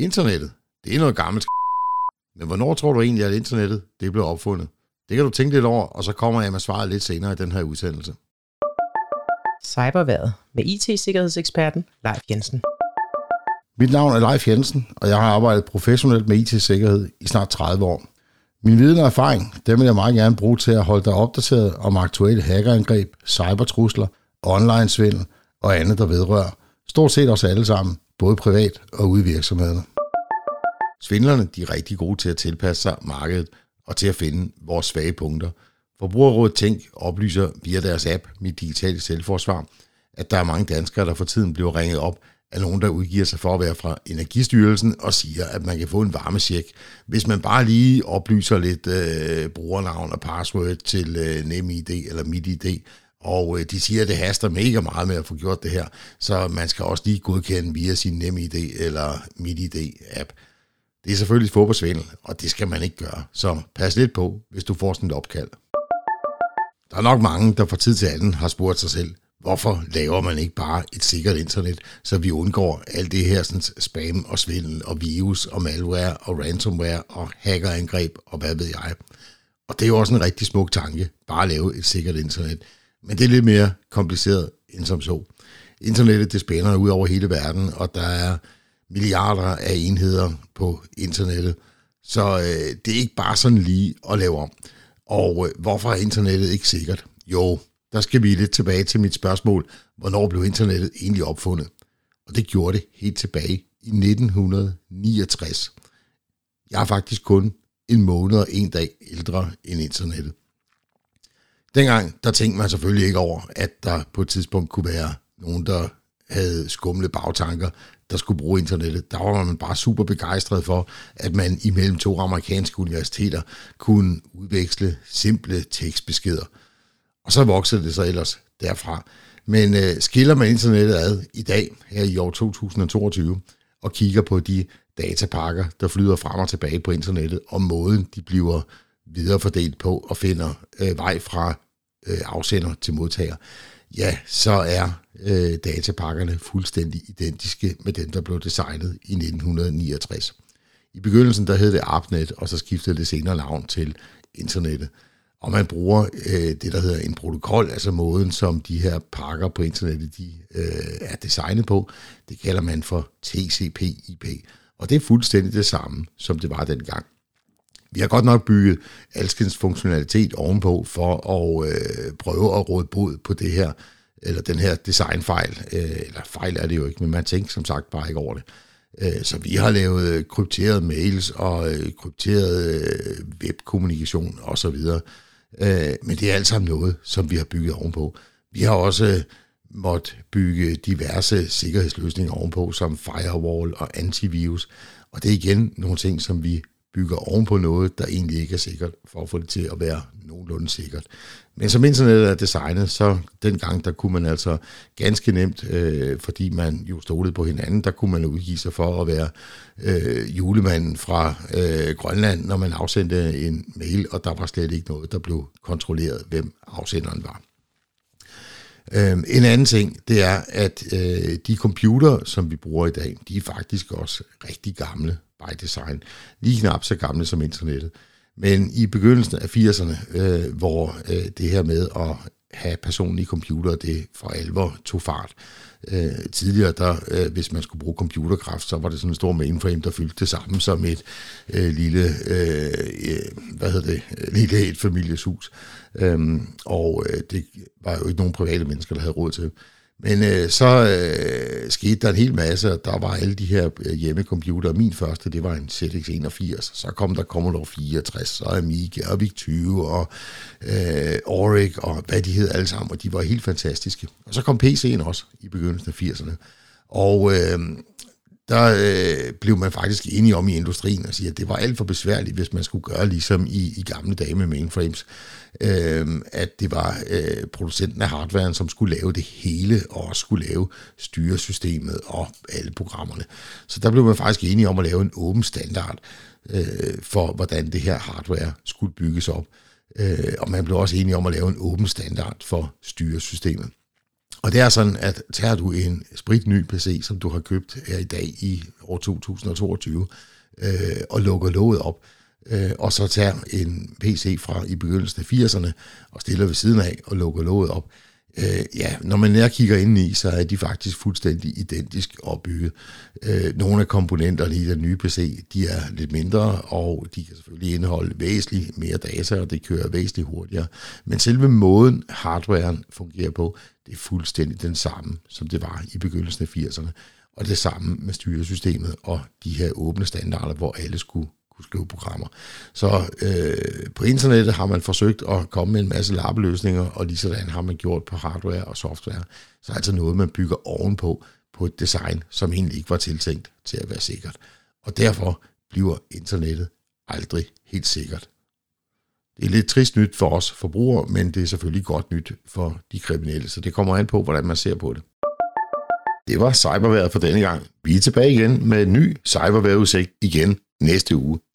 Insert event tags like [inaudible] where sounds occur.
Internettet, det er noget gammelt [laughs] Men hvornår tror du egentlig, at internettet det blev opfundet? Det kan du tænke lidt over, og så kommer jeg med svaret lidt senere i den her udsendelse. Cyberværet med IT-sikkerhedseksperten Leif Jensen. Mit navn er Leif Jensen, og jeg har arbejdet professionelt med IT-sikkerhed i snart 30 år. Min viden og erfaring, dem vil jeg meget gerne bruge til at holde dig opdateret om aktuelle hackerangreb, cybertrusler, online-svindel og andet, der vedrører stort set os alle sammen, både privat og ude i virksomhederne. Svindlerne de er rigtig gode til at tilpasse sig markedet og til at finde vores svage punkter. Forbrugerrådet Tænk oplyser via deres app Mit Digitale Selvforsvar, at der er mange danskere, der for tiden bliver ringet op af nogen, der udgiver sig for at være fra Energistyrelsen og siger, at man kan få en varmesjek, hvis man bare lige oplyser lidt øh, brugernavn og password til øh, NemID eller MitID, og øh, de siger, at det haster mega meget med at få gjort det her, så man skal også lige godkende via sin NemID eller MitID-app. Det er selvfølgelig fodboldsvindel, og det skal man ikke gøre, så pas lidt på, hvis du får sådan et opkald. Der er nok mange, der fra tid til anden har spurgt sig selv, hvorfor laver man ikke bare et sikkert internet, så vi undgår alt det her sådan, spam og svindel og virus og malware og ransomware og hackerangreb og hvad ved jeg. Og det er jo også en rigtig smuk tanke, bare at lave et sikkert internet. Men det er lidt mere kompliceret end som så. Internettet det spænder ud over hele verden, og der er milliarder af enheder på internettet. Så øh, det er ikke bare sådan lige at lave om. Og øh, hvorfor er internettet ikke sikkert? Jo, der skal vi lidt tilbage til mit spørgsmål, hvornår blev internettet egentlig opfundet? Og det gjorde det helt tilbage i 1969. Jeg er faktisk kun en måned og en dag ældre end internettet. Dengang, der tænkte man selvfølgelig ikke over, at der på et tidspunkt kunne være nogen, der havde skumle bagtanker, der skulle bruge internettet. Der var man bare super begejstret for, at man imellem to amerikanske universiteter kunne udveksle simple tekstbeskeder. Og så voksede det så ellers derfra. Men øh, skiller man internettet ad i dag, her i år 2022, og kigger på de datapakker, der flyder frem og tilbage på internettet, og måden de bliver viderefordelt på og finder øh, vej fra øh, afsender til modtager, ja, så er øh, datapakkerne fuldstændig identiske med dem, der blev designet i 1969. I begyndelsen der hed det ARPANET, og så skiftede det senere navn til internettet. Og man bruger øh, det, der hedder en protokol, altså måden, som de her pakker på internettet de, øh, er designet på. Det kalder man for TCP/IP. Og det er fuldstændig det samme, som det var dengang. Vi har godt nok bygget alskens funktionalitet ovenpå for at øh, prøve at råde bod på det her, eller den her designfejl. Øh, eller fejl er det jo ikke, men man tænker som sagt bare ikke over det. Øh, så vi har lavet krypterede mails og øh, krypteret øh, webkommunikation osv., Øh, men det er alt sammen noget, som vi har bygget ovenpå. Vi har også øh, måtte bygge diverse sikkerhedsløsninger ovenpå, som firewall og antivirus. Og det er igen nogle ting, som vi bygger ovenpå noget, der egentlig ikke er sikkert, for at få det til at være nogenlunde sikkert. Men som internettet er designet, så dengang, der kunne man altså ganske nemt, øh, fordi man jo stolede på hinanden, der kunne man udgive sig for at være øh, julemanden fra øh, Grønland, når man afsendte en mail, og der var slet ikke noget, der blev kontrolleret, hvem afsenderen var. Øh, en anden ting, det er, at øh, de computer, som vi bruger i dag, de er faktisk også rigtig gamle by design. Lige knap så gamle som internettet. Men i begyndelsen af 80'erne, øh, hvor øh, det her med at have personlige computer, det for alvor tog fart. Øh, tidligere, der, øh, hvis man skulle bruge computerkraft, så var det sådan en stor mainframe, der fyldte det samme som et øh, lille, øh, øh hvad hedder det, [laughs] lille et familieshus. Øhm, og øh, det var jo ikke nogen private mennesker, der havde råd til. Men øh, så øh, Øh, skete der en hel masse, og der var alle de her øh, hjemmecomputere. Min første, det var en ZX81. Så kom der Commodore 64, så Amiga, og VIC-20, og øh, Oric, og hvad de hed alle sammen, og de var helt fantastiske. Og så kom PC'en også i begyndelsen af 80'erne. Og øh, der øh, blev man faktisk enige om i industrien og sige, at det var alt for besværligt, hvis man skulle gøre ligesom i, i gamle dage med mainframes, øh, at det var øh, producenten af hardwaren, som skulle lave det hele, og også skulle lave styresystemet og alle programmerne. Så der blev man faktisk enige om at lave en åben standard øh, for, hvordan det her hardware skulle bygges op. Øh, og man blev også enige om at lave en åben standard for styresystemet. Og det er sådan, at tager du en spritny PC, som du har købt her i dag i år 2022, øh, og lukker låget op, øh, og så tager en PC fra i begyndelsen af 80'erne og stiller ved siden af og lukker låget op, Øh, ja, når man nær kigger ind i, så er de faktisk fuldstændig identisk opbygget. Øh, nogle af komponenterne i den nye PC, de er lidt mindre, og de kan selvfølgelig indeholde væsentligt mere data, og det kører væsentligt hurtigere. Men selve måden, hardwaren fungerer på, det er fuldstændig den samme, som det var i begyndelsen af 80'erne. Og det samme med styresystemet og de her åbne standarder, hvor alle skulle kunne skrive programmer. Så øh, på internettet har man forsøgt at komme med en masse lappeløsninger, og lige sådan har man gjort på hardware og software. Så er altså noget, man bygger ovenpå på et design, som egentlig ikke var tiltænkt til at være sikkert. Og derfor bliver internettet aldrig helt sikkert. Det er lidt trist nyt for os forbrugere, men det er selvfølgelig godt nyt for de kriminelle, så det kommer an på, hvordan man ser på det. Det var cyberværet for denne gang. Vi er tilbage igen med en ny cyberværetudsigt igen næste uge.